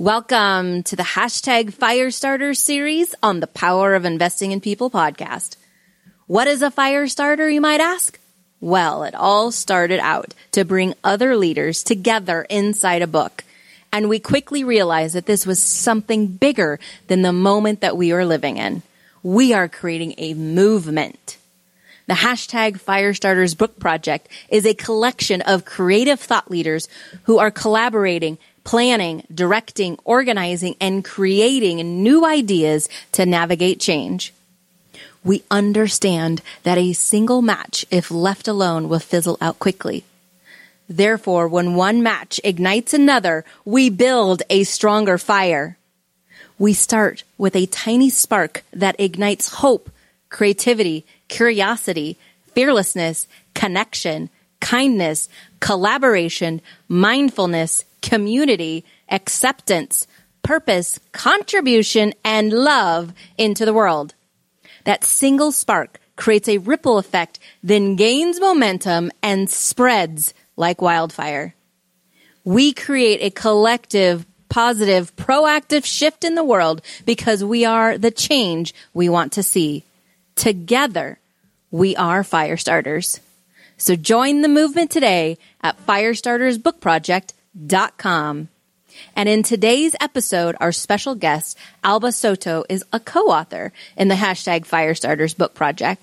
Welcome to the hashtag Firestarter series on the Power of Investing in People podcast. What is a Firestarter, you might ask? Well, it all started out to bring other leaders together inside a book. And we quickly realized that this was something bigger than the moment that we were living in. We are creating a movement. The hashtag Firestarters Book Project is a collection of creative thought leaders who are collaborating, planning, directing, organizing, and creating new ideas to navigate change. We understand that a single match, if left alone, will fizzle out quickly. Therefore, when one match ignites another, we build a stronger fire. We start with a tiny spark that ignites hope, creativity, curiosity, fearlessness, connection, kindness, collaboration, mindfulness, community, acceptance, purpose, contribution, and love into the world. That single spark creates a ripple effect, then gains momentum and spreads like wildfire. We create a collective, positive, proactive shift in the world because we are the change we want to see. Together, we are fire starters. So join the movement today at firestartersbookproject.com. And in today's episode, our special guest, Alba Soto, is a co-author in the hashtag Firestarters Book Project.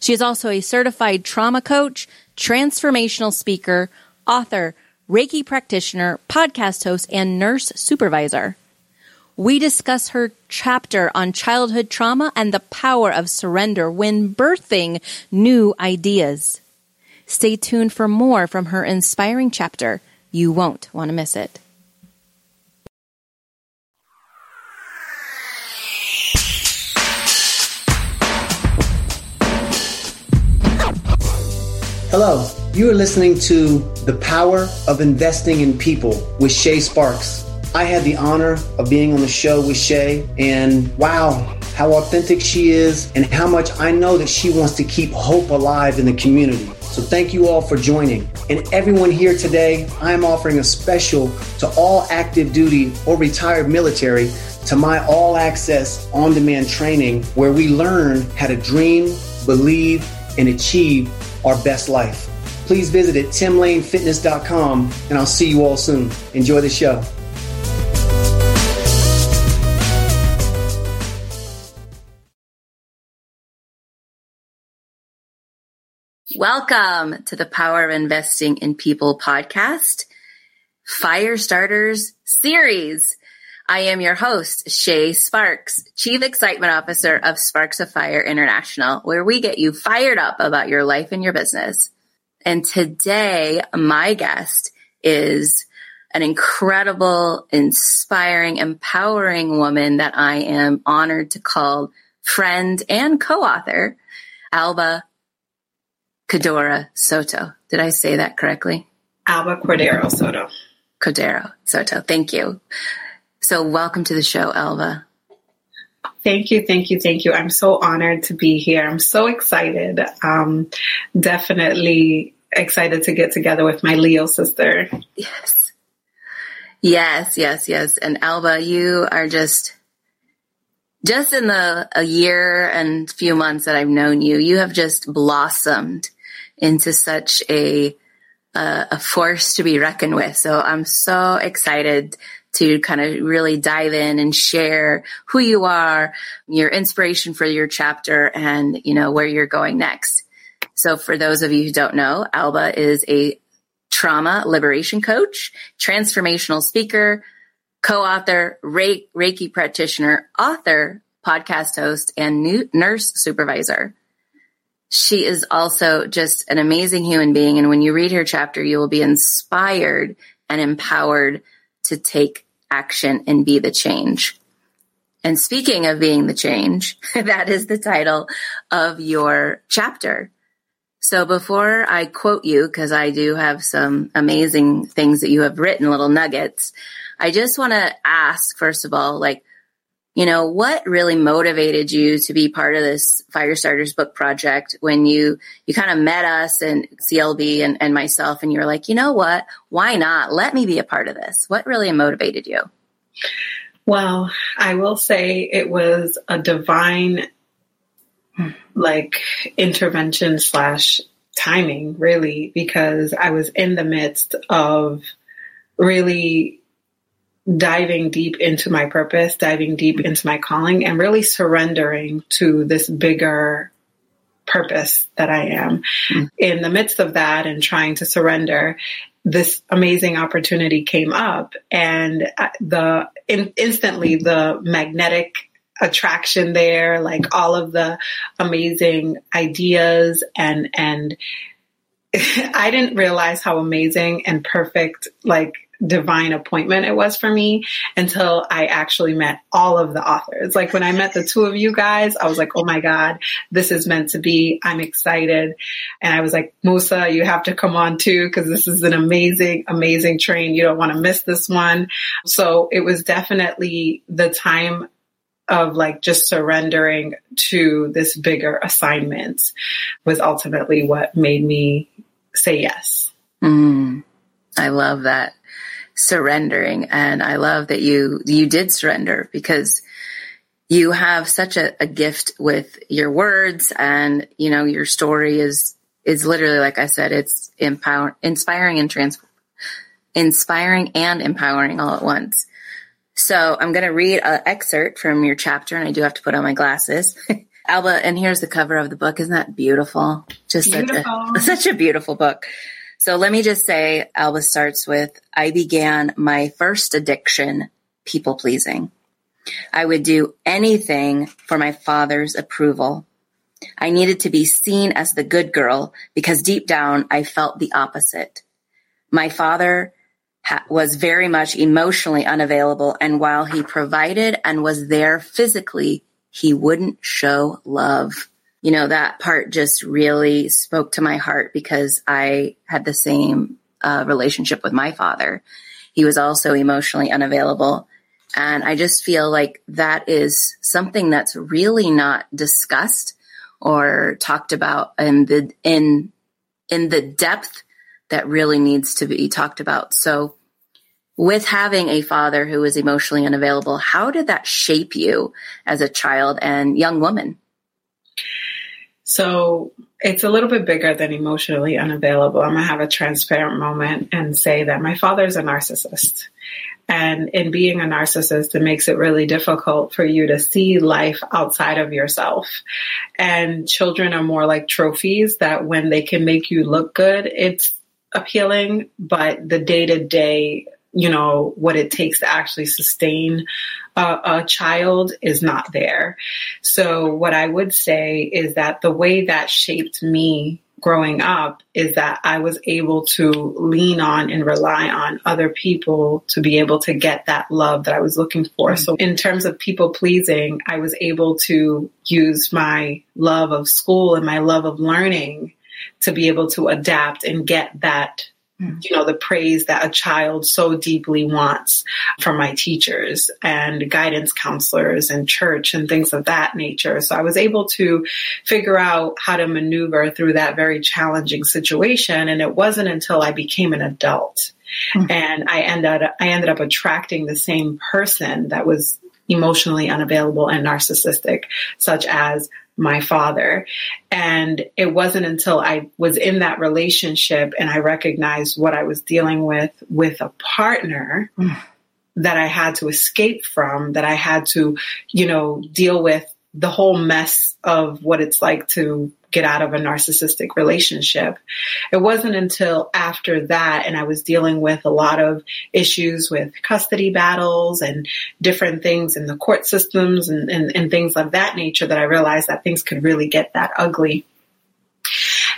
She is also a certified trauma coach, transformational speaker, author, Reiki practitioner, podcast host, and nurse supervisor. We discuss her chapter on childhood trauma and the power of surrender when birthing new ideas. Stay tuned for more from her inspiring chapter. You won't want to miss it. Hello, you are listening to The Power of Investing in People with Shay Sparks. I had the honor of being on the show with Shay, and wow, how authentic she is, and how much I know that she wants to keep hope alive in the community. So, thank you all for joining. And everyone here today, I am offering a special to all active duty or retired military to my all access on demand training where we learn how to dream, believe, and achieve our best life. Please visit at timlanefitness.com and I'll see you all soon. Enjoy the show. Welcome to the Power of Investing in People podcast, Fire Starters series. I am your host, Shay Sparks, Chief Excitement Officer of Sparks of Fire International, where we get you fired up about your life and your business. And today, my guest is an incredible, inspiring, empowering woman that I am honored to call friend and co-author, Alba Cadora Soto. Did I say that correctly? Alba Cordero Soto. Cordero Soto. Thank you. So welcome to the show, Alba. Thank you, thank you, thank you. I'm so honored to be here. I'm so excited. Um, definitely excited to get together with my Leo sister. Yes. Yes, yes, yes. And Alba, you are just just in the a year and few months that I've known you, you have just blossomed into such a uh, a force to be reckoned with. So I'm so excited to kind of really dive in and share who you are, your inspiration for your chapter, and you know where you're going next. So for those of you who don't know, Alba is a trauma liberation coach, transformational speaker, co-author, Reiki practitioner, author, podcast host, and nurse supervisor. She is also just an amazing human being. And when you read her chapter, you will be inspired and empowered to take action and be the change. And speaking of being the change, that is the title of your chapter. So before I quote you, because I do have some amazing things that you have written, little nuggets, I just want to ask, first of all, like, you know, what really motivated you to be part of this Firestarters book project when you, you kind of met us and CLB and, and myself and you were like, you know what? Why not? Let me be a part of this. What really motivated you? Well, I will say it was a divine like intervention slash timing really because I was in the midst of really diving deep into my purpose, diving deep into my calling and really surrendering to this bigger purpose that I am. Mm. In the midst of that and trying to surrender, this amazing opportunity came up and uh, the in, instantly the magnetic attraction there like all of the amazing ideas and and I didn't realize how amazing and perfect like divine appointment it was for me until I actually met all of the authors. Like when I met the two of you guys, I was like, oh my God, this is meant to be. I'm excited. And I was like, Musa, you have to come on too, because this is an amazing, amazing train. You don't want to miss this one. So it was definitely the time of like just surrendering to this bigger assignment was ultimately what made me say yes. Mm, I love that surrendering. And I love that you, you did surrender because you have such a, a gift with your words and, you know, your story is, is literally, like I said, it's empower, inspiring and trans, inspiring and empowering all at once. So I'm going to read an excerpt from your chapter and I do have to put on my glasses. Alba, and here's the cover of the book. Isn't that beautiful? Just beautiful. Such, a, such a beautiful book. So let me just say, Alba starts with, I began my first addiction, people pleasing. I would do anything for my father's approval. I needed to be seen as the good girl because deep down I felt the opposite. My father ha- was very much emotionally unavailable and while he provided and was there physically, he wouldn't show love you know, that part just really spoke to my heart because I had the same uh, relationship with my father. He was also emotionally unavailable. And I just feel like that is something that's really not discussed or talked about in the, in, in the depth that really needs to be talked about. So with having a father who was emotionally unavailable, how did that shape you as a child and young woman? So it's a little bit bigger than emotionally unavailable. I'm going to have a transparent moment and say that my father is a narcissist. And in being a narcissist, it makes it really difficult for you to see life outside of yourself. And children are more like trophies that when they can make you look good, it's appealing, but the day to day you know, what it takes to actually sustain a, a, child is not there. So what I would say is that the way that shaped me growing up is that I was able to lean on and rely on other people to be able to get that love that I was looking for. Mm-hmm. So in terms of people pleasing, I was able to use my love of school and my love of learning to be able to adapt and get that you know, the praise that a child so deeply wants from my teachers and guidance counselors and church and things of that nature. So I was able to figure out how to maneuver through that very challenging situation. And it wasn't until I became an adult mm-hmm. and I ended, I ended up attracting the same person that was emotionally unavailable and narcissistic, such as my father. And it wasn't until I was in that relationship and I recognized what I was dealing with with a partner that I had to escape from, that I had to, you know, deal with the whole mess of what it's like to get out of a narcissistic relationship. It wasn't until after that and I was dealing with a lot of issues with custody battles and different things in the court systems and, and, and things of that nature that I realized that things could really get that ugly.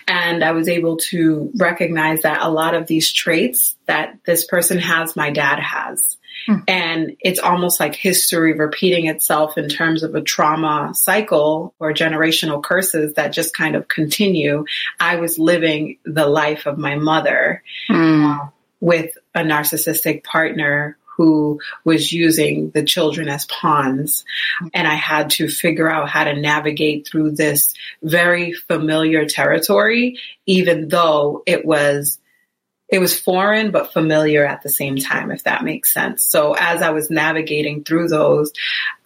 And I was able to recognize that a lot of these traits that this person has, my dad has. Hmm. And it's almost like history repeating itself in terms of a trauma cycle or generational curses that just kind of continue. I was living the life of my mother hmm. uh, with a narcissistic partner who was using the children as pawns. Mm-hmm. And I had to figure out how to navigate through this very familiar territory, even though it was it was foreign but familiar at the same time, if that makes sense. So as I was navigating through those,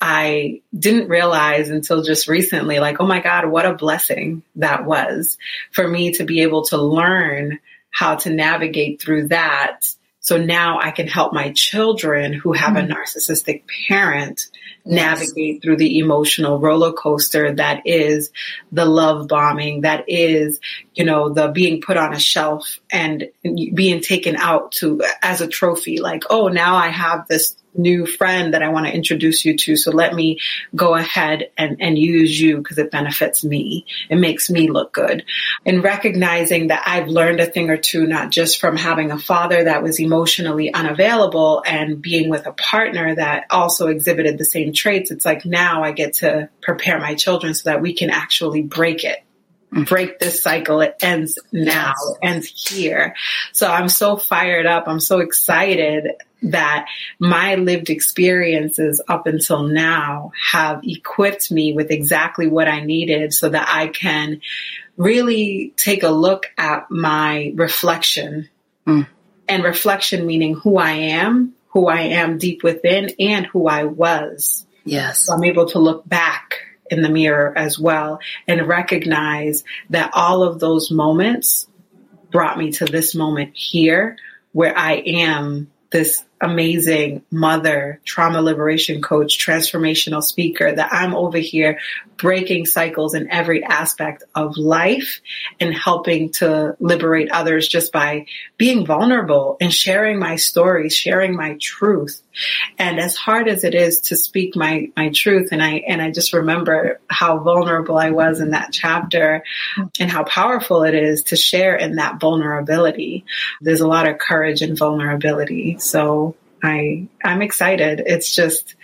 I didn't realize until just recently, like, oh my God, what a blessing that was for me to be able to learn how to navigate through that. So now I can help my children who have mm-hmm. a narcissistic parent navigate through the emotional roller coaster that is the love bombing, that is, you know, the being put on a shelf and being taken out to as a trophy. Like, oh, now I have this new friend that I want to introduce you to. So let me go ahead and, and use you because it benefits me. It makes me look good. And recognizing that I've learned a thing or two, not just from having a father that was emotionally unavailable and being with a partner that also exhibited the same traits. It's like now I get to prepare my children so that we can actually break it break this cycle. It ends now, it ends here. So I'm so fired up. I'm so excited that my lived experiences up until now have equipped me with exactly what I needed so that I can really take a look at my reflection mm. and reflection meaning who I am, who I am deep within and who I was. Yes. So I'm able to look back in the mirror as well and recognize that all of those moments brought me to this moment here where I am this amazing mother, trauma liberation coach, transformational speaker that I'm over here breaking cycles in every aspect of life and helping to liberate others just by being vulnerable and sharing my stories, sharing my truth. And as hard as it is to speak my, my truth, and I, and I just remember how vulnerable I was in that chapter and how powerful it is to share in that vulnerability. There's a lot of courage and vulnerability. So I, I'm excited. It's just,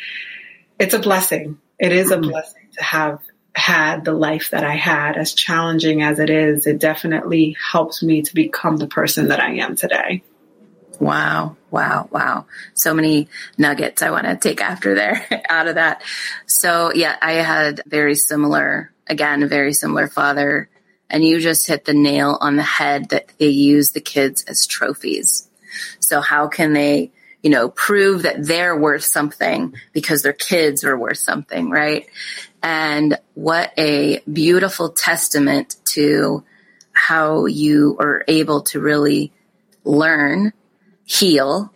it's a blessing. It is a blessing to have had the life that I had, as challenging as it is, it definitely helps me to become the person that I am today. Wow, wow, wow. So many nuggets I want to take after there out of that. So yeah, I had very similar, again, very similar father. And you just hit the nail on the head that they use the kids as trophies. So how can they you know, prove that they're worth something because their kids are worth something, right? And what a beautiful testament to how you are able to really learn, heal.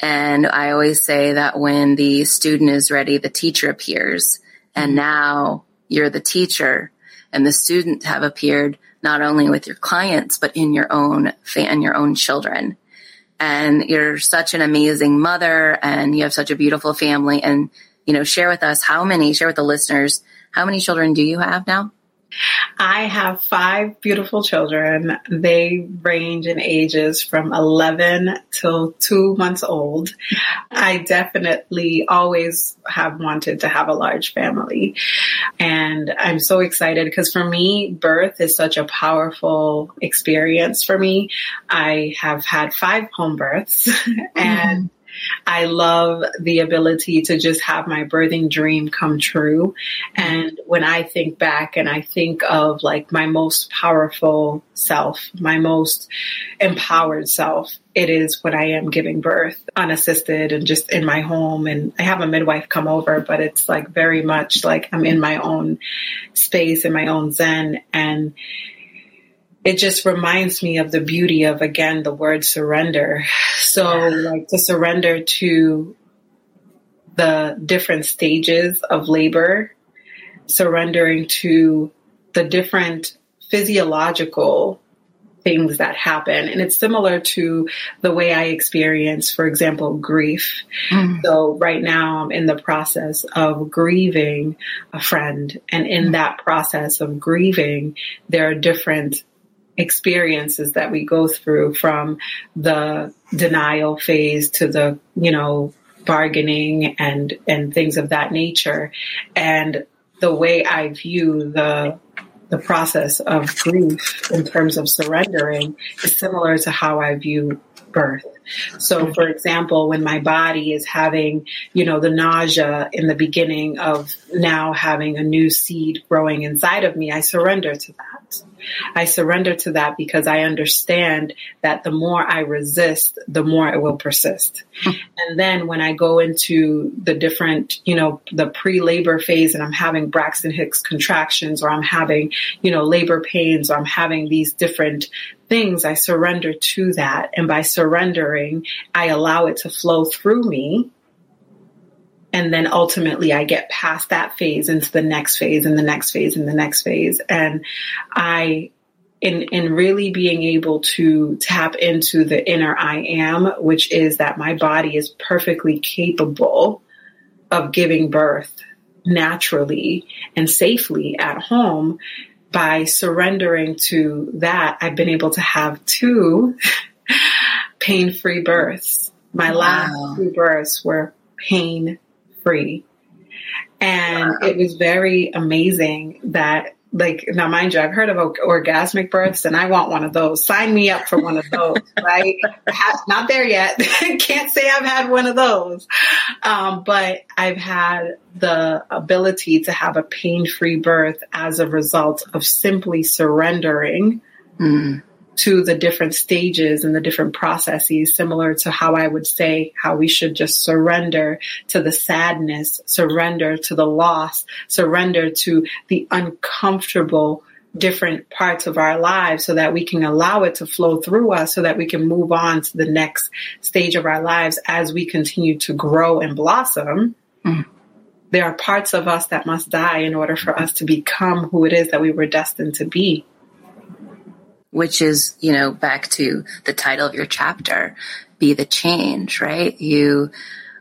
And I always say that when the student is ready, the teacher appears. And now you're the teacher and the student have appeared not only with your clients, but in your own fan, your own children and you're such an amazing mother and you have such a beautiful family. And you know share with us how many share with the listeners how many children do you have now I have five beautiful children. They range in ages from 11 till two months old. I definitely always have wanted to have a large family. And I'm so excited because for me, birth is such a powerful experience for me. I have had five home births and I love the ability to just have my birthing dream come true. Mm-hmm. And when I think back and I think of like my most powerful self, my most empowered self, it is when I am giving birth unassisted and just in my home. And I have a midwife come over, but it's like very much like I'm in my own space, in my own zen. And it just reminds me of the beauty of again the word surrender. So like to surrender to the different stages of labor, surrendering to the different physiological things that happen. And it's similar to the way I experience, for example, grief. Mm. So right now I'm in the process of grieving a friend. And in mm. that process of grieving, there are different experiences that we go through from the denial phase to the, you know, bargaining and, and things of that nature. And the way I view the, the process of grief in terms of surrendering is similar to how I view birth. So, for example, when my body is having, you know, the nausea in the beginning of now having a new seed growing inside of me, I surrender to that. I surrender to that because I understand that the more I resist, the more it will persist. Hmm. and then when I go into the different, you know, the pre-labor phase and I'm having Braxton Hicks contractions or I'm having, you know, labor pains or I'm having these different things, I surrender to that. And by surrendering, I allow it to flow through me and then ultimately I get past that phase into the next phase and the next phase and the next phase. And I, in, in really being able to tap into the inner I am, which is that my body is perfectly capable of giving birth naturally and safely at home by surrendering to that, I've been able to have two pain free births. My wow. last two births were pain free. And wow. it was very amazing that like now mind you i've heard of orgasmic births and i want one of those. Sign me up for one of those right? Not there yet. Can't say i've had one of those. Um, but i've had the ability to have a pain-free birth as a result of simply surrendering mm to the different stages and the different processes, similar to how I would say how we should just surrender to the sadness, surrender to the loss, surrender to the uncomfortable different parts of our lives so that we can allow it to flow through us so that we can move on to the next stage of our lives as we continue to grow and blossom. Mm. There are parts of us that must die in order for us to become who it is that we were destined to be which is, you know, back to the title of your chapter, be the change, right? You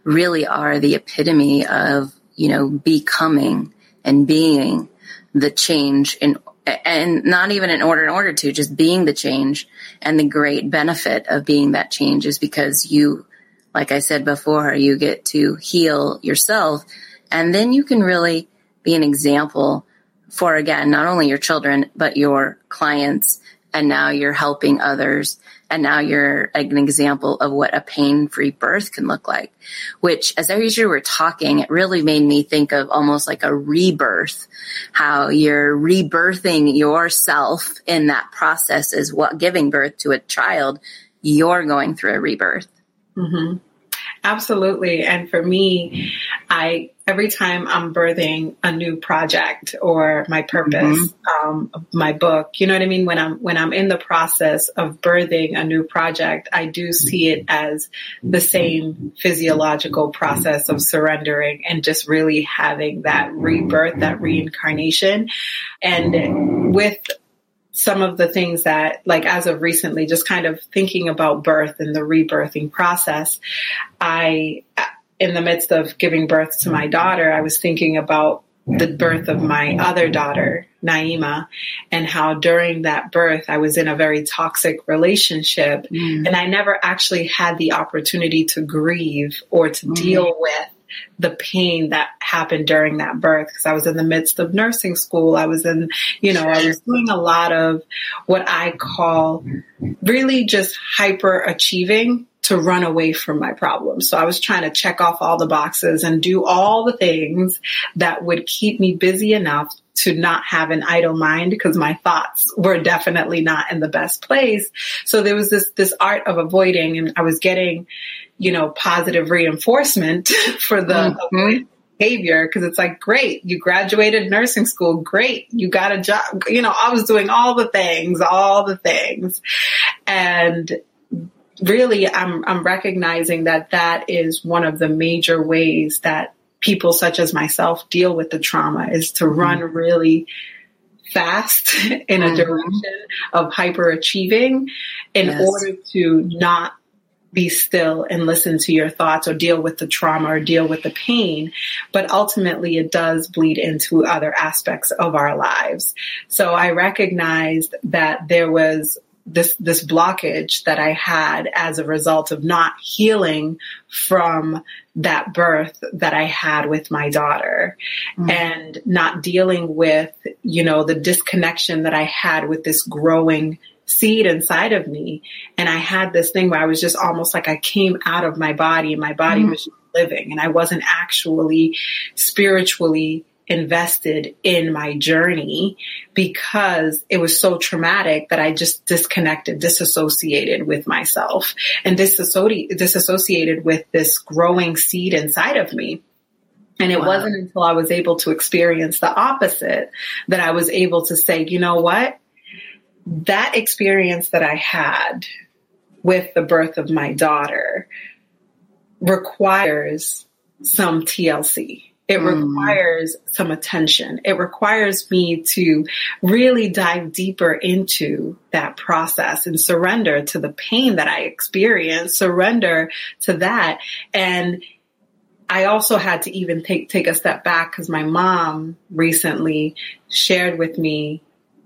really are the epitome of, you know, becoming and being the change in, and not even in order in order to just being the change and the great benefit of being that change is because you, like I said before, you get to heal yourself and then you can really be an example for again, not only your children, but your clients and now you're helping others and now you're an example of what a pain-free birth can look like which as I usually were talking it really made me think of almost like a rebirth how you're rebirthing yourself in that process is what giving birth to a child you're going through a rebirth mm-hmm. absolutely and for me I every time I'm birthing a new project or my purpose, mm-hmm. um, my book, you know what I mean? When I'm, when I'm in the process of birthing a new project, I do see it as the same physiological process of surrendering and just really having that rebirth, that reincarnation. And with some of the things that, like, as of recently, just kind of thinking about birth and the rebirthing process, I, in the midst of giving birth to my daughter, I was thinking about the birth of my other daughter, Naima, and how during that birth I was in a very toxic relationship mm. and I never actually had the opportunity to grieve or to mm. deal with the pain that happened during that birth because I was in the midst of nursing school. I was in, you know, I was doing a lot of what I call really just hyper achieving to run away from my problems. So I was trying to check off all the boxes and do all the things that would keep me busy enough to not have an idle mind because my thoughts were definitely not in the best place. So there was this, this art of avoiding and I was getting, you know, positive reinforcement for the mm-hmm. behavior because it's like, great, you graduated nursing school. Great. You got a job. You know, I was doing all the things, all the things. And really I'm, I'm recognizing that that is one of the major ways that people such as myself deal with the trauma is to mm-hmm. run really fast in a mm-hmm. direction of hyperachieving in yes. order to not be still and listen to your thoughts or deal with the trauma or deal with the pain. But ultimately it does bleed into other aspects of our lives. So I recognized that there was this this blockage that I had as a result of not healing from that birth that I had with my daughter mm-hmm. and not dealing with, you know, the disconnection that I had with this growing seed inside of me. And I had this thing where I was just almost like I came out of my body and my body mm-hmm. was living and I wasn't actually spiritually invested in my journey because it was so traumatic that I just disconnected, disassociated with myself and disassociated, disassociated with this growing seed inside of me. And it wow. wasn't until I was able to experience the opposite that I was able to say, you know what? That experience that I had with the birth of my daughter requires some TLC. It mm. requires some attention. It requires me to really dive deeper into that process and surrender to the pain that I experience, surrender to that. And I also had to even take, take a step back because my mom recently shared with me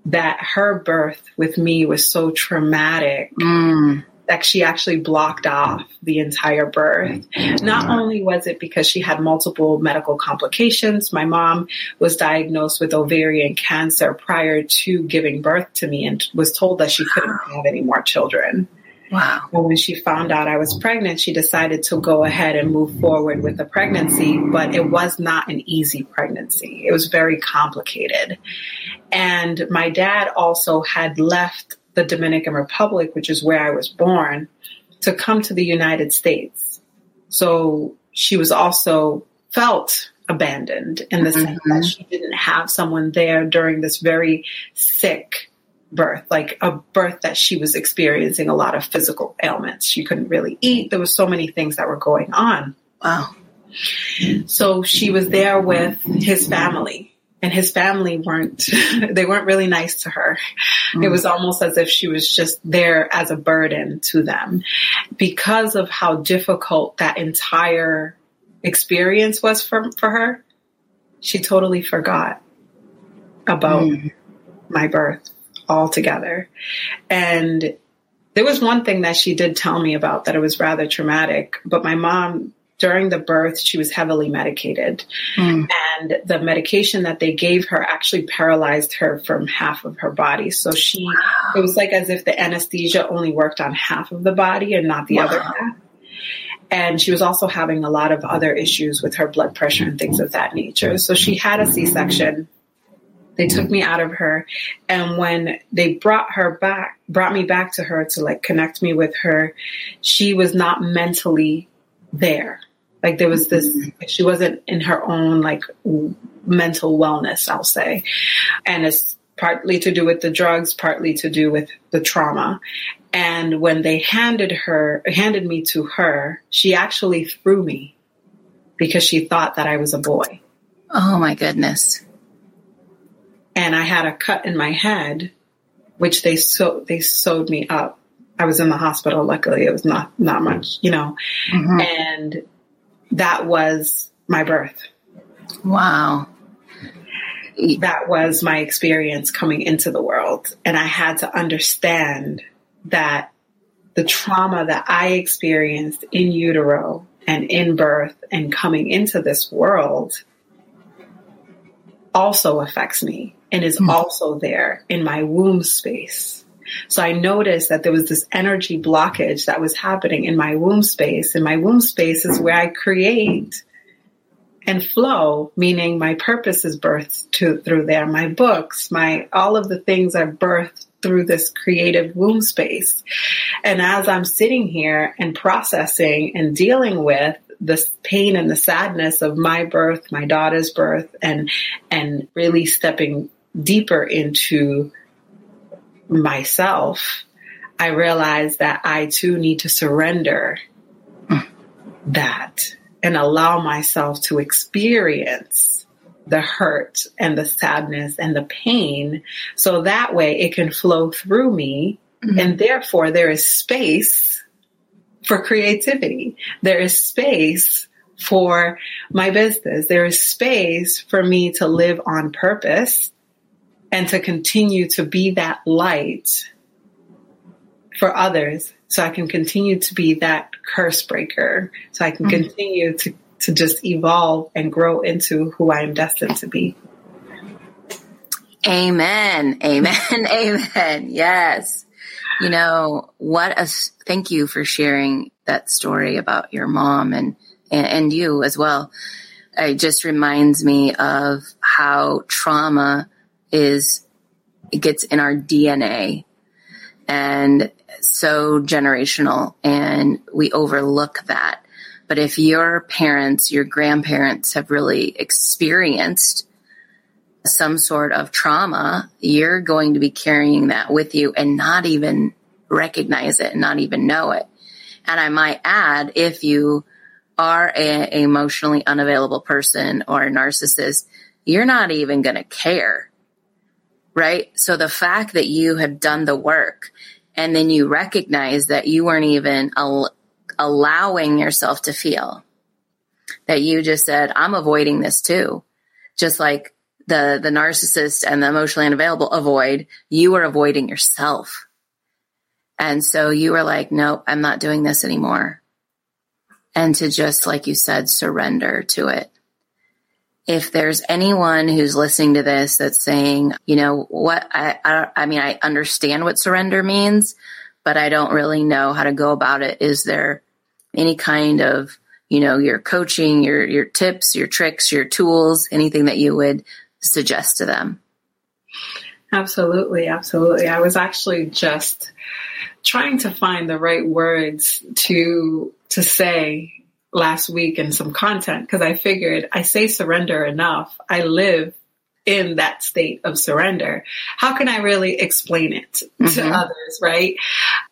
that her birth with me was so traumatic mm that she actually blocked off the entire birth. Mm-hmm. Not only was it because she had multiple medical complications, my mom was diagnosed with ovarian cancer prior to giving birth to me and was told that she couldn't have any more children. Wow. And when she found out I was pregnant, she decided to go ahead and move forward with the pregnancy, but it was not an easy pregnancy. It was very complicated. And my dad also had left the Dominican Republic, which is where I was born, to come to the United States. So she was also felt abandoned in the mm-hmm. sense that she didn't have someone there during this very sick birth, like a birth that she was experiencing a lot of physical ailments. She couldn't really eat. There was so many things that were going on. Wow. So she was there with his family and his family weren't they weren't really nice to her. Mm. It was almost as if she was just there as a burden to them because of how difficult that entire experience was for for her. She totally forgot about mm. my birth altogether. And there was one thing that she did tell me about that it was rather traumatic, but my mom during the birth, she was heavily medicated. Mm. And the medication that they gave her actually paralyzed her from half of her body. So she, wow. it was like as if the anesthesia only worked on half of the body and not the wow. other half. And she was also having a lot of other issues with her blood pressure and things of that nature. So she had a C section. They took me out of her. And when they brought her back, brought me back to her to like connect me with her, she was not mentally there. Like there was this, she wasn't in her own like mental wellness, I'll say. And it's partly to do with the drugs, partly to do with the trauma. And when they handed her, handed me to her, she actually threw me because she thought that I was a boy. Oh my goodness. And I had a cut in my head, which they sew, they sewed me up. I was in the hospital. Luckily, it was not, not much, you know, mm-hmm. and that was my birth. Wow. That was my experience coming into the world. And I had to understand that the trauma that I experienced in utero and in birth and coming into this world also affects me and is mm. also there in my womb space. So I noticed that there was this energy blockage that was happening in my womb space. And my womb space is where I create and flow, meaning my purpose is birthed to, through there. My books, my, all of the things are birthed through this creative womb space. And as I'm sitting here and processing and dealing with this pain and the sadness of my birth, my daughter's birth, and, and really stepping deeper into myself, I realized that I too need to surrender that and allow myself to experience the hurt and the sadness and the pain so that way it can flow through me mm-hmm. and therefore there is space for creativity. There is space for my business. There is space for me to live on purpose and to continue to be that light for others so I can continue to be that curse breaker so I can mm-hmm. continue to to just evolve and grow into who I am destined to be. Amen. Amen. Amen. Yes. You know, what a thank you for sharing that story about your mom and, and, and you as well. It just reminds me of how trauma is, it gets in our DNA and so generational and we overlook that. But if your parents, your grandparents have really experienced some sort of trauma, you're going to be carrying that with you and not even recognize it and not even know it. And I might add, if you are a, a emotionally unavailable person or a narcissist, you're not even going to care. Right. So the fact that you have done the work and then you recognize that you weren't even al- allowing yourself to feel that you just said, I'm avoiding this too. Just like the, the narcissist and the emotionally unavailable avoid, you were avoiding yourself. And so you were like, nope, I'm not doing this anymore. And to just, like you said, surrender to it. If there's anyone who's listening to this that's saying, you know, what, I, I, I mean, I understand what surrender means, but I don't really know how to go about it. Is there any kind of, you know, your coaching, your, your tips, your tricks, your tools, anything that you would suggest to them? Absolutely, absolutely. I was actually just trying to find the right words to to say last week and some content because I figured I say surrender enough. I live in that state of surrender. How can I really explain it mm-hmm. to others, right?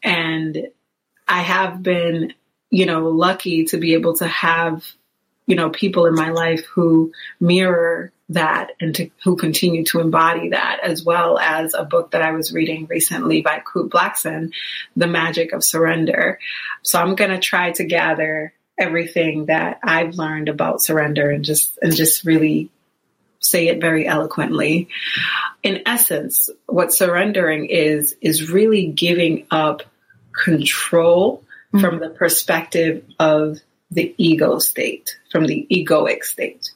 And I have been, you know, lucky to be able to have, you know, people in my life who mirror that and to, who continue to embody that, as well as a book that I was reading recently by Kute Blackson, The Magic of Surrender. So I'm going to try to gather everything that I've learned about surrender and just, and just really say it very eloquently. In essence, what surrendering is, is really giving up control mm-hmm. from the perspective of the ego state, from the egoic state.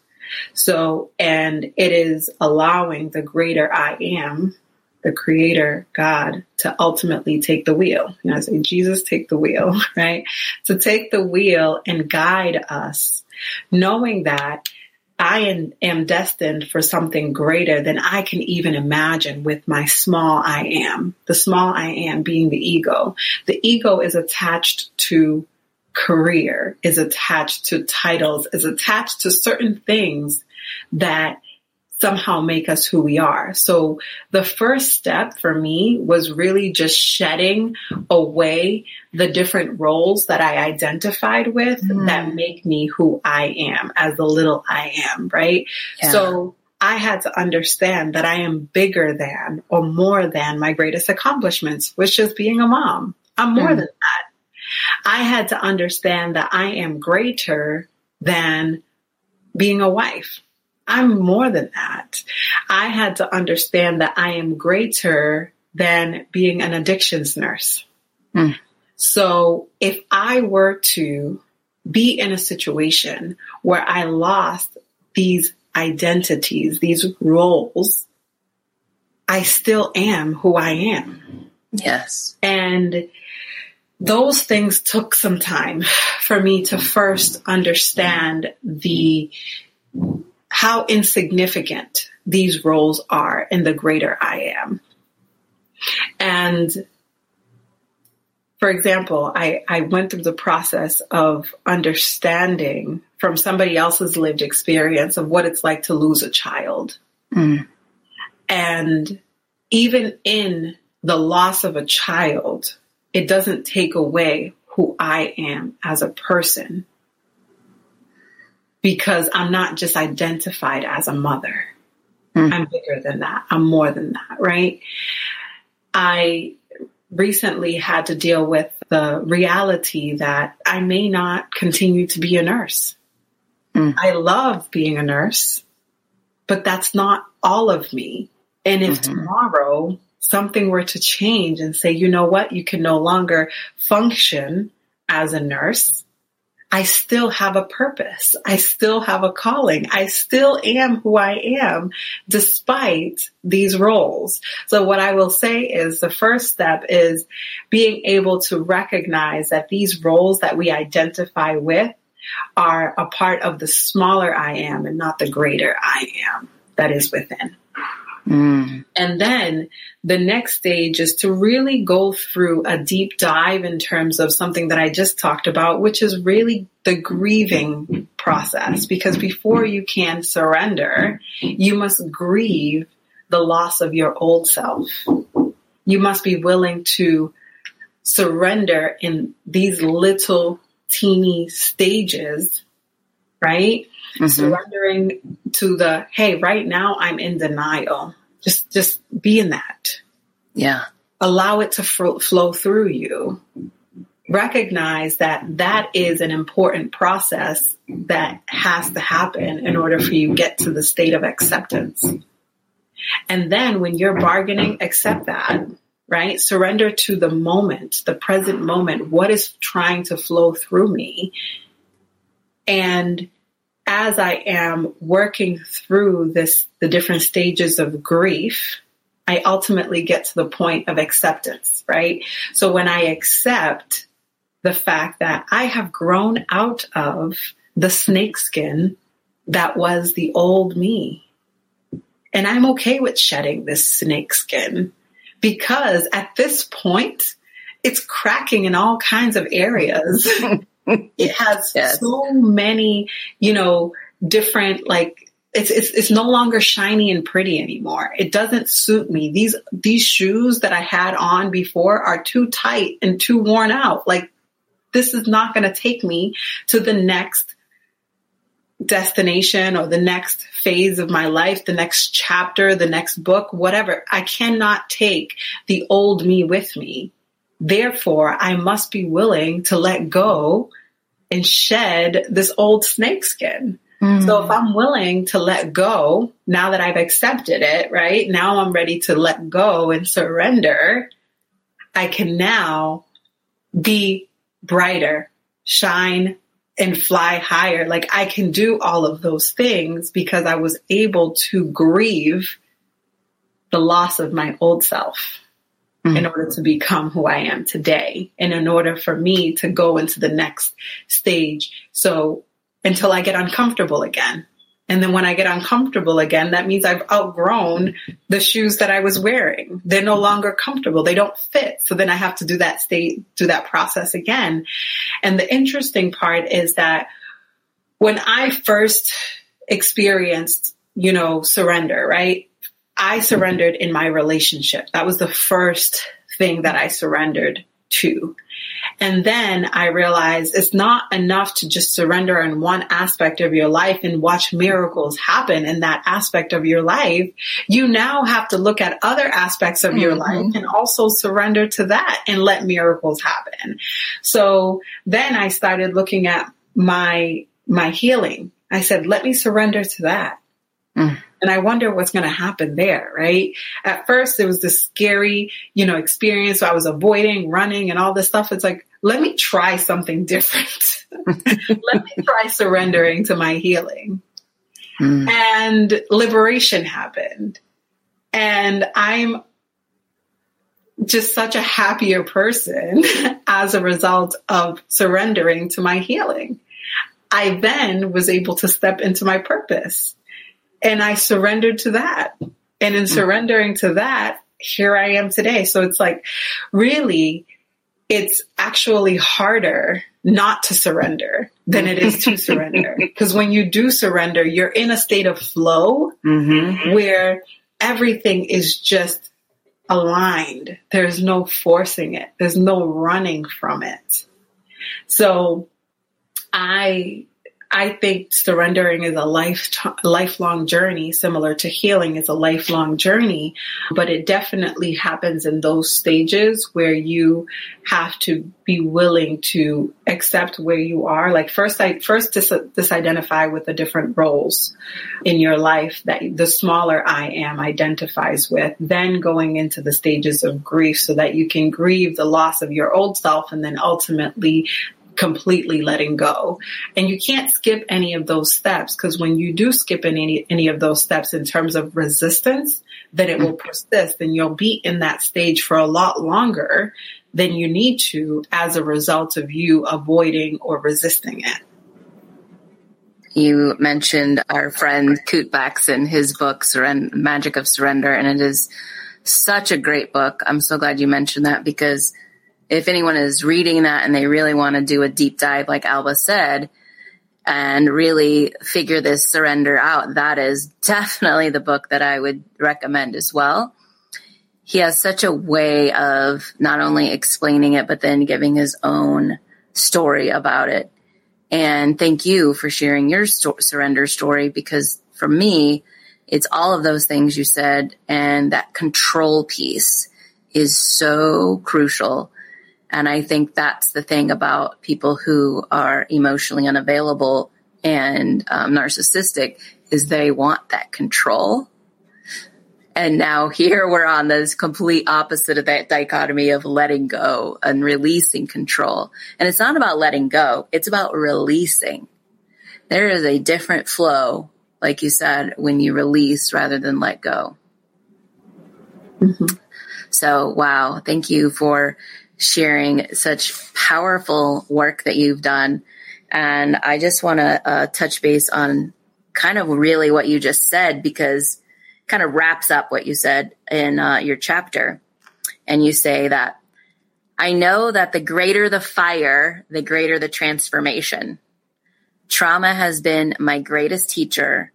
So, and it is allowing the greater I am, the creator, God, to ultimately take the wheel. You know, I say, Jesus, take the wheel, right? To take the wheel and guide us, knowing that I am, am, destined for something greater than I can even imagine with my small I am. The small I am being the ego. The ego is attached to career is attached to titles, is attached to certain things that somehow make us who we are. So the first step for me was really just shedding away the different roles that I identified with mm. that make me who I am as the little I am, right? Yeah. So I had to understand that I am bigger than or more than my greatest accomplishments, which is being a mom. I'm more mm. than that. I had to understand that I am greater than being a wife. I'm more than that. I had to understand that I am greater than being an addictions nurse. Mm. So if I were to be in a situation where I lost these identities, these roles, I still am who I am. Yes. And those things took some time for me to first understand the how insignificant these roles are in the greater I am. And for example, I, I went through the process of understanding from somebody else's lived experience of what it's like to lose a child. Mm. And even in the loss of a child, it doesn't take away who I am as a person because I'm not just identified as a mother. Mm. I'm bigger than that. I'm more than that, right? I recently had to deal with the reality that I may not continue to be a nurse. Mm. I love being a nurse, but that's not all of me. And if mm-hmm. tomorrow something were to change and say, you know what, you can no longer function as a nurse, I still have a purpose. I still have a calling. I still am who I am despite these roles. So what I will say is the first step is being able to recognize that these roles that we identify with are a part of the smaller I am and not the greater I am that is within. Mm. And then the next stage is to really go through a deep dive in terms of something that I just talked about, which is really the grieving process. Because before you can surrender, you must grieve the loss of your old self. You must be willing to surrender in these little teeny stages, right? Mm-hmm. Surrendering to the, hey, right now I'm in denial. Just, just be in that. Yeah. Allow it to flow through you. Recognize that that is an important process that has to happen in order for you to get to the state of acceptance. And then when you're bargaining, accept that, right? Surrender to the moment, the present moment. What is trying to flow through me? And as I am working through this, the different stages of grief, I ultimately get to the point of acceptance, right? So when I accept the fact that I have grown out of the snakeskin that was the old me. And I'm okay with shedding this snakeskin because at this point, it's cracking in all kinds of areas. it has yes. so many, you know, different like it's, it's it's no longer shiny and pretty anymore. It doesn't suit me. These these shoes that I had on before are too tight and too worn out. Like this is not going to take me to the next destination or the next phase of my life, the next chapter, the next book, whatever. I cannot take the old me with me. Therefore, I must be willing to let go and shed this old snakeskin. Mm. So if I'm willing to let go now that I've accepted it, right? Now I'm ready to let go and surrender. I can now be brighter, shine and fly higher. Like I can do all of those things because I was able to grieve the loss of my old self mm-hmm. in order to become who I am today and in order for me to go into the next stage. So until I get uncomfortable again. And then when I get uncomfortable again, that means I've outgrown the shoes that I was wearing. They're no longer comfortable. They don't fit. So then I have to do that state, do that process again. And the interesting part is that when I first experienced, you know, surrender, right? I surrendered in my relationship. That was the first thing that I surrendered to. And then I realized it's not enough to just surrender in one aspect of your life and watch miracles happen in that aspect of your life. You now have to look at other aspects of your mm-hmm. life and also surrender to that and let miracles happen. So then I started looking at my, my healing. I said, let me surrender to that. Mm. And I wonder what's going to happen there, right? At first, it was this scary, you know, experience. So I was avoiding running and all this stuff. It's like, let me try something different. let me try surrendering to my healing. Mm. And liberation happened. And I'm just such a happier person as a result of surrendering to my healing. I then was able to step into my purpose and I surrendered to that. And in surrendering to that, here I am today. So it's like really, it's actually harder not to surrender than it is to surrender. Because when you do surrender, you're in a state of flow mm-hmm. where everything is just aligned. There's no forcing it. There's no running from it. So I I think surrendering is a life lifelong journey, similar to healing is a lifelong journey, but it definitely happens in those stages where you have to be willing to accept where you are. Like first, I first dis- disidentify with the different roles in your life that the smaller I am identifies with, then going into the stages of grief so that you can grieve the loss of your old self and then ultimately completely letting go. And you can't skip any of those steps because when you do skip any, any of those steps in terms of resistance, then it will persist and you'll be in that stage for a lot longer than you need to as a result of you avoiding or resisting it. You mentioned our friend Kute Blackson, his book, Surrender, Magic of Surrender, and it is such a great book. I'm so glad you mentioned that because if anyone is reading that and they really want to do a deep dive, like Alba said, and really figure this surrender out, that is definitely the book that I would recommend as well. He has such a way of not only explaining it, but then giving his own story about it. And thank you for sharing your sto- surrender story because for me, it's all of those things you said. And that control piece is so crucial and I think that's the thing about people who are emotionally unavailable and um, narcissistic is they want that control. And now here we're on this complete opposite of that dichotomy of letting go and releasing control. And it's not about letting go. It's about releasing. There is a different flow, like you said, when you release rather than let go. Mm-hmm. So, wow. Thank you for sharing such powerful work that you've done. And I just want to uh, touch base on kind of really what you just said because kind of wraps up what you said in uh, your chapter. And you say that I know that the greater the fire, the greater the transformation. Trauma has been my greatest teacher,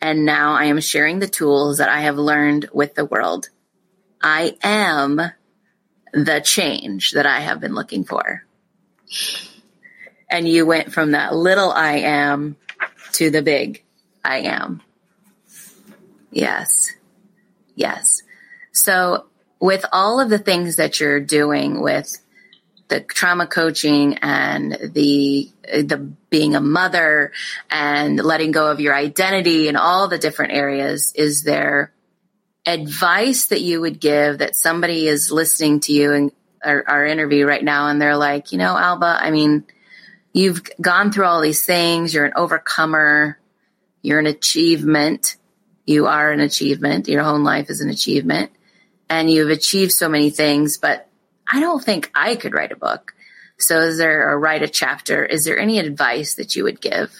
and now I am sharing the tools that I have learned with the world. I am the change that I have been looking for. And you went from that little I am to the big I am. Yes. Yes. So with all of the things that you're doing with the trauma coaching and the the being a mother and letting go of your identity and all the different areas is there advice that you would give that somebody is listening to you and our, our interview right now and they're like, you know, Alba, I mean, you've gone through all these things. You're an overcomer. You're an achievement. You are an achievement. Your own life is an achievement and you've achieved so many things, but I don't think I could write a book. So is there or write a chapter? Is there any advice that you would give?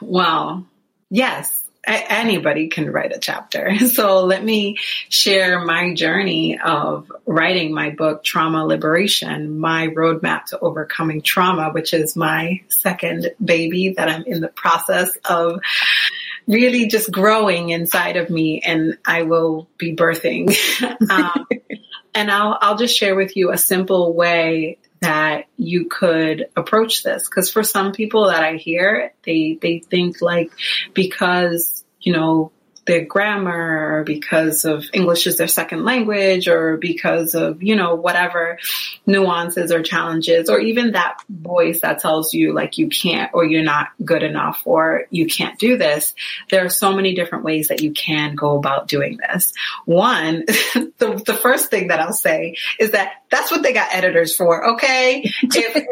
Well, yes anybody can write a chapter. So let me share my journey of writing my book, Trauma Liberation, my roadmap to overcoming trauma, which is my second baby that I'm in the process of really just growing inside of me and I will be birthing. um, and I'll, I'll just share with you a simple way that you could approach this because for some people that I hear they they think like because you know their grammar or because of English is their second language or because of, you know, whatever nuances or challenges or even that voice that tells you like you can't or you're not good enough or you can't do this. There are so many different ways that you can go about doing this. One, the, the first thing that I'll say is that that's what they got editors for. Okay. If,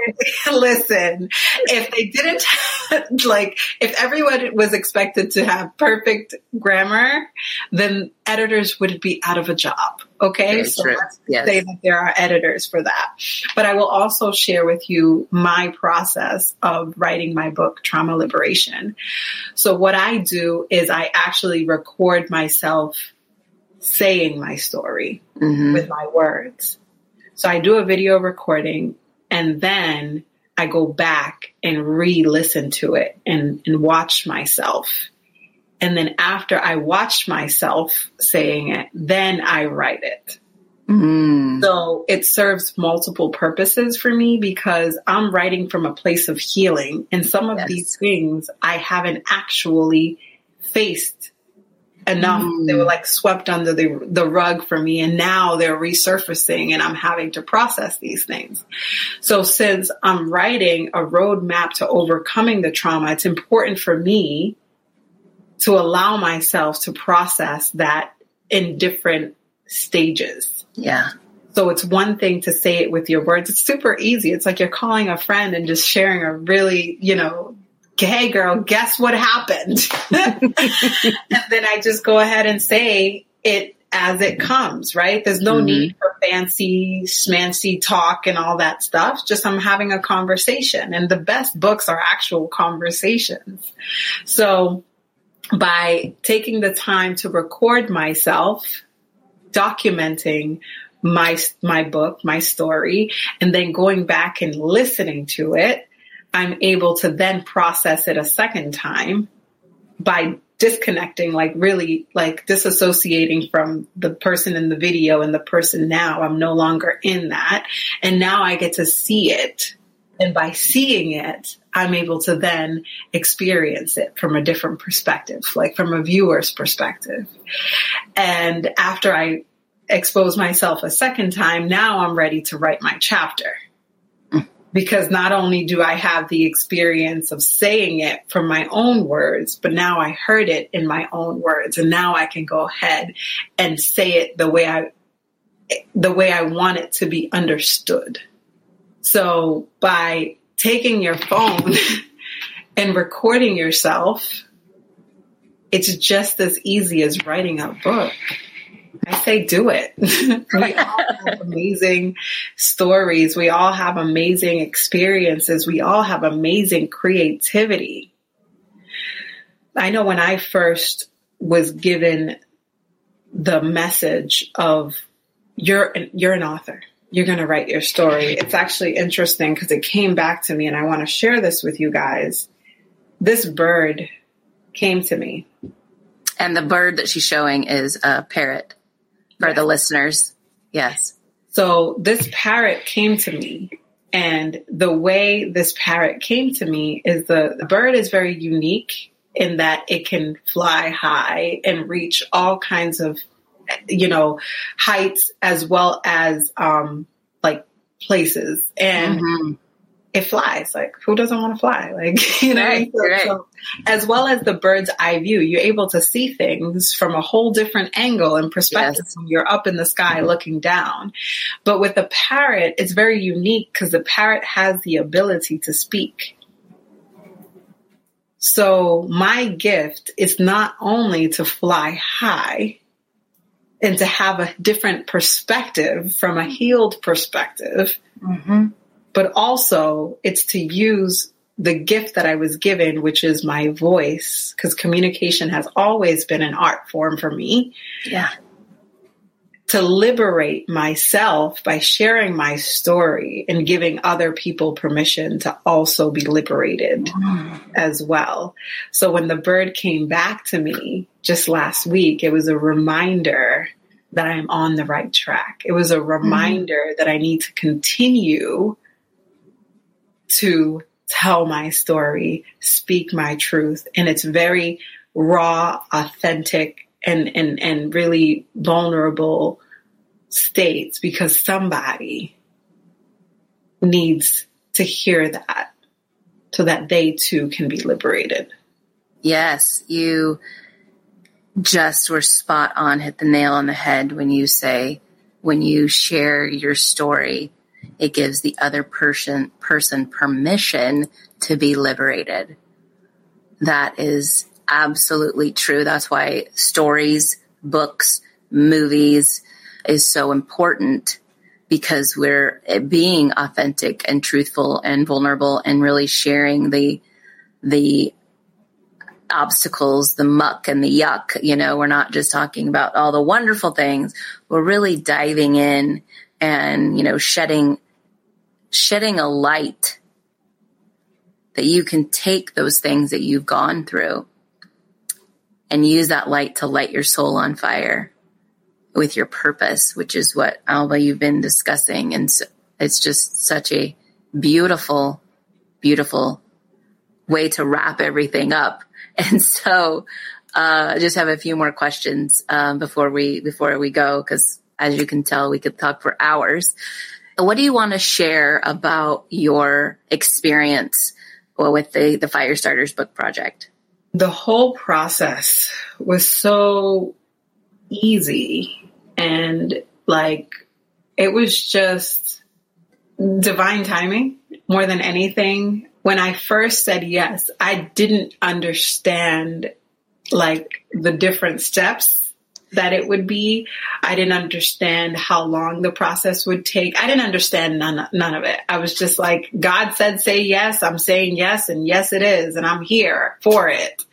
listen, if they didn't like, if everyone was expected to have perfect grammar grammar, then editors would be out of a job. Okay. Very so true. let's yes. say that there are editors for that. But I will also share with you my process of writing my book, Trauma Liberation. So what I do is I actually record myself saying my story mm-hmm. with my words. So I do a video recording and then I go back and re-listen to it and, and watch myself and then after I watch myself saying it, then I write it. Mm. So it serves multiple purposes for me because I'm writing from a place of healing. And some of yes. these things I haven't actually faced enough. Mm. They were like swept under the, the rug for me. And now they're resurfacing and I'm having to process these things. So since I'm writing a roadmap to overcoming the trauma, it's important for me to allow myself to process that in different stages. Yeah. So it's one thing to say it with your words. It's super easy. It's like you're calling a friend and just sharing a really, you know, hey girl, guess what happened? and then I just go ahead and say it as it comes, right? There's no mm-hmm. need for fancy, smancy talk and all that stuff. Just I'm having a conversation and the best books are actual conversations. So by taking the time to record myself, documenting my, my book, my story, and then going back and listening to it, I'm able to then process it a second time by disconnecting, like really like disassociating from the person in the video and the person now. I'm no longer in that. And now I get to see it. And by seeing it, I'm able to then experience it from a different perspective, like from a viewer's perspective. And after I expose myself a second time, now I'm ready to write my chapter. Because not only do I have the experience of saying it from my own words, but now I heard it in my own words and now I can go ahead and say it the way I, the way I want it to be understood. So by taking your phone and recording yourself, it's just as easy as writing a book. I say do it. we all have amazing stories. We all have amazing experiences. We all have amazing creativity. I know when I first was given the message of you're you're an author. You're going to write your story. It's actually interesting because it came back to me and I want to share this with you guys. This bird came to me. And the bird that she's showing is a parrot for yes. the listeners. Yes. So this parrot came to me and the way this parrot came to me is the, the bird is very unique in that it can fly high and reach all kinds of, you know, heights as well as, um, like places. And mm-hmm it flies. Like who doesn't want to fly? Like, you know, right, so, right. So, as well as the bird's eye view, you're able to see things from a whole different angle and perspective yes. when you're up in the sky looking down. But with the parrot, it's very unique because the parrot has the ability to speak. So my gift is not only to fly high, and to have a different perspective from a healed perspective, mm-hmm but also it's to use the gift that I was given, which is my voice, because communication has always been an art form for me. Yeah. To liberate myself by sharing my story and giving other people permission to also be liberated mm. as well. So when the bird came back to me just last week, it was a reminder that I'm on the right track. It was a reminder mm. that I need to continue to tell my story, speak my truth. And it's very raw, authentic, and, and, and really vulnerable states because somebody needs to hear that so that they too can be liberated. Yes, you just were spot on, hit the nail on the head when you say, when you share your story, it gives the other person person permission to be liberated. That is absolutely true. That's why stories, books, movies is so important because we're eh, being authentic and truthful and vulnerable and really sharing the the obstacles, the muck and the yuck. You know, we're not just talking about all the wonderful things. We're really diving in and, you know, shedding shedding a light that you can take those things that you've gone through and use that light to light your soul on fire with your purpose, which is what Alba you've been discussing. And so it's just such a beautiful, beautiful way to wrap everything up. And so, uh, I just have a few more questions, um, before we, before we go. Cause as you can tell, we could talk for hours. What do you want to share about your experience with the, the Firestarters book project? The whole process was so easy and like it was just divine timing more than anything. When I first said yes, I didn't understand like the different steps that it would be. I didn't understand how long the process would take. I didn't understand none, none of it. I was just like, God said, say yes. I'm saying yes and yes it is. And I'm here for it.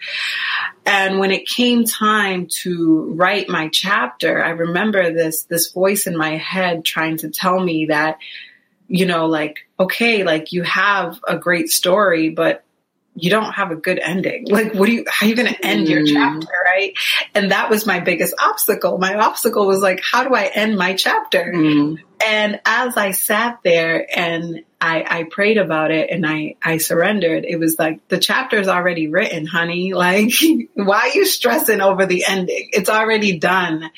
And when it came time to write my chapter, I remember this, this voice in my head trying to tell me that, you know, like, okay, like you have a great story, but you don't have a good ending. Like, what do you, how are you going to end mm. your chapter? Right. And that was my biggest obstacle. My obstacle was like, how do I end my chapter? Mm. And as I sat there and I, I prayed about it and I, I surrendered, it was like, the chapter is already written, honey. Like, why are you stressing over the ending? It's already done.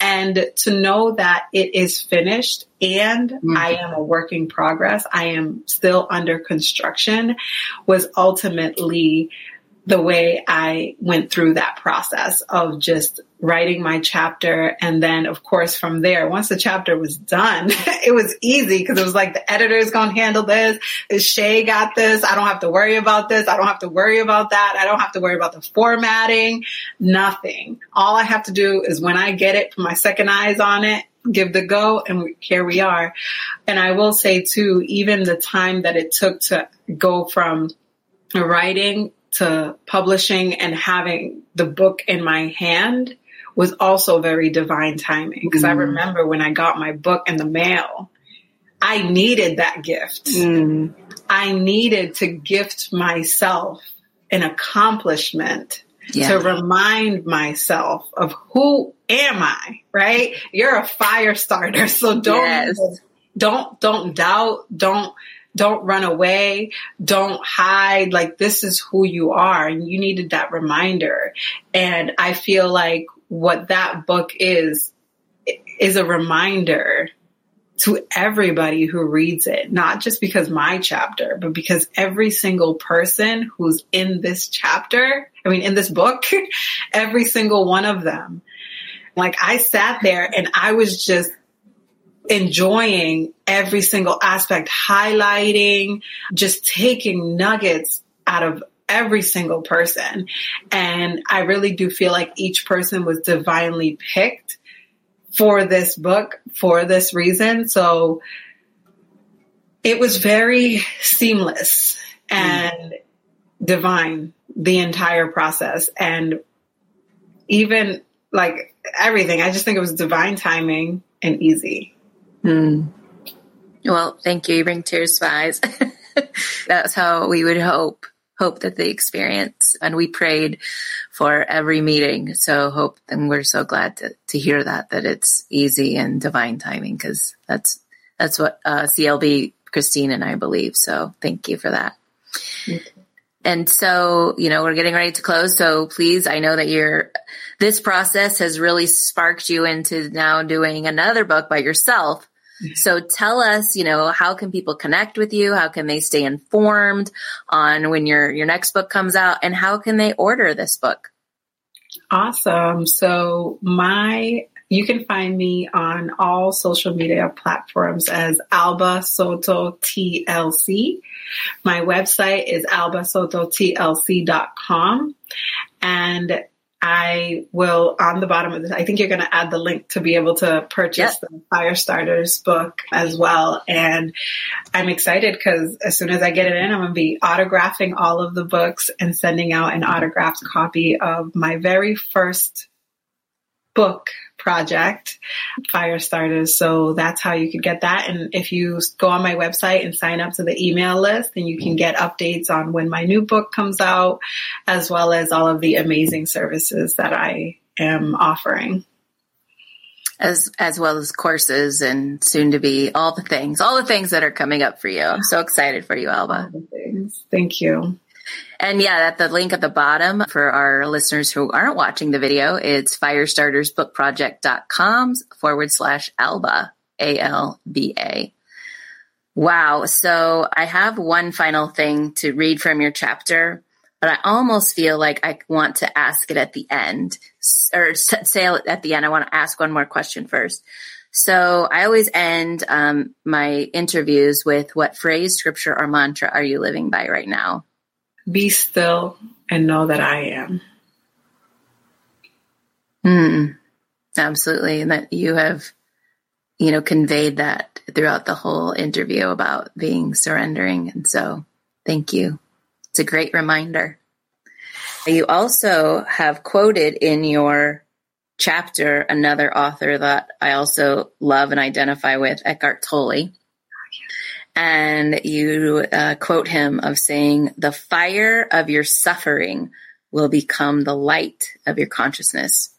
And to know that it is finished and mm-hmm. I am a work in progress, I am still under construction was ultimately the way I went through that process of just writing my chapter. And then, of course, from there, once the chapter was done, it was easy because it was like the editor is going to handle this. Shay got this. I don't have to worry about this. I don't have to worry about that. I don't have to worry about the formatting. Nothing. All I have to do is when I get it, put my second eyes on it, give the go and here we are. And I will say too, even the time that it took to go from writing to publishing and having the book in my hand was also very divine timing because mm. I remember when I got my book in the mail, I needed that gift. Mm. I needed to gift myself an accomplishment yeah. to remind myself of who am I, right? You're a fire starter. So don't, yes. don't, don't doubt, don't, don't run away. Don't hide. Like this is who you are. And you needed that reminder. And I feel like what that book is, is a reminder to everybody who reads it, not just because my chapter, but because every single person who's in this chapter, I mean, in this book, every single one of them. Like I sat there and I was just enjoying every single aspect, highlighting, just taking nuggets out of every single person. And I really do feel like each person was divinely picked for this book for this reason. So it was very seamless and mm. divine, the entire process. And even like everything, I just think it was divine timing and easy. Hmm. Well, thank you. You bring tears to my eyes. That's how we would hope hope that the experience and we prayed for every meeting so hope and we're so glad to, to hear that that it's easy and divine timing because that's that's what uh, clb christine and i believe so thank you for that and so you know we're getting ready to close so please i know that you're this process has really sparked you into now doing another book by yourself so tell us, you know, how can people connect with you? How can they stay informed on when your your next book comes out and how can they order this book? Awesome. So my you can find me on all social media platforms as Alba Soto TLC. My website is albasototlc.com. And I will on the bottom of this. I think you're going to add the link to be able to purchase yep. the Fire Starters book as well. And I'm excited because as soon as I get it in, I'm going to be autographing all of the books and sending out an autographed copy of my very first book project, Fire Starters. So that's how you could get that. And if you go on my website and sign up to the email list, then you can get updates on when my new book comes out, as well as all of the amazing services that I am offering. As, as well as courses and soon to be all the things, all the things that are coming up for you. I'm so excited for you, Alba. Thank you. And yeah, at the link at the bottom for our listeners who aren't watching the video, it's firestartersbookproject.com forward slash Alba, A-L-B-A. Wow. So I have one final thing to read from your chapter, but I almost feel like I want to ask it at the end or say at the end. I want to ask one more question first. So I always end um, my interviews with what phrase, scripture, or mantra are you living by right now? Be still and know that I am. Mm, absolutely. And that you have, you know, conveyed that throughout the whole interview about being surrendering. And so thank you. It's a great reminder. You also have quoted in your chapter another author that I also love and identify with, Eckhart Tolle. And you uh, quote him of saying, The fire of your suffering will become the light of your consciousness.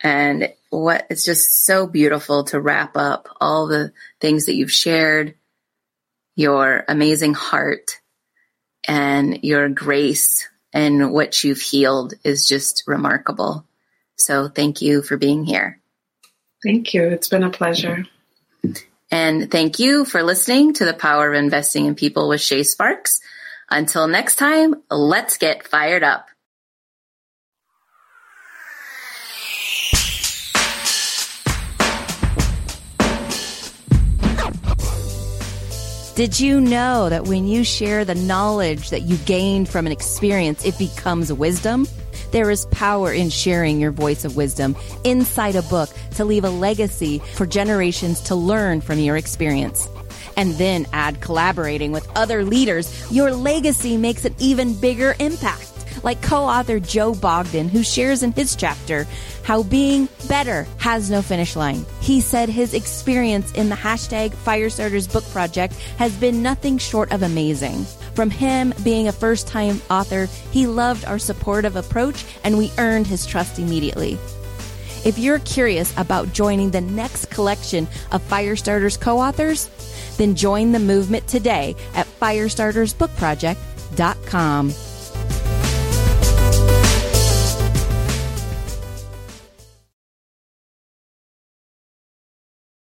And what it's just so beautiful to wrap up all the things that you've shared, your amazing heart and your grace and what you've healed is just remarkable. So thank you for being here. Thank you. It's been a pleasure. And thank you for listening to the power of investing in people with Shay Sparks. Until next time, let's get fired up. Did you know that when you share the knowledge that you gained from an experience, it becomes wisdom? There is power in sharing your voice of wisdom inside a book to leave a legacy for generations to learn from your experience. And then add collaborating with other leaders, your legacy makes an even bigger impact like co-author Joe Bogdan, who shares in his chapter how being better has no finish line. He said his experience in the hashtag Firestarters book project has been nothing short of amazing. From him being a first time author, he loved our supportive approach and we earned his trust immediately. If you're curious about joining the next collection of Firestarters co authors, then join the movement today at firestartersbookproject.com.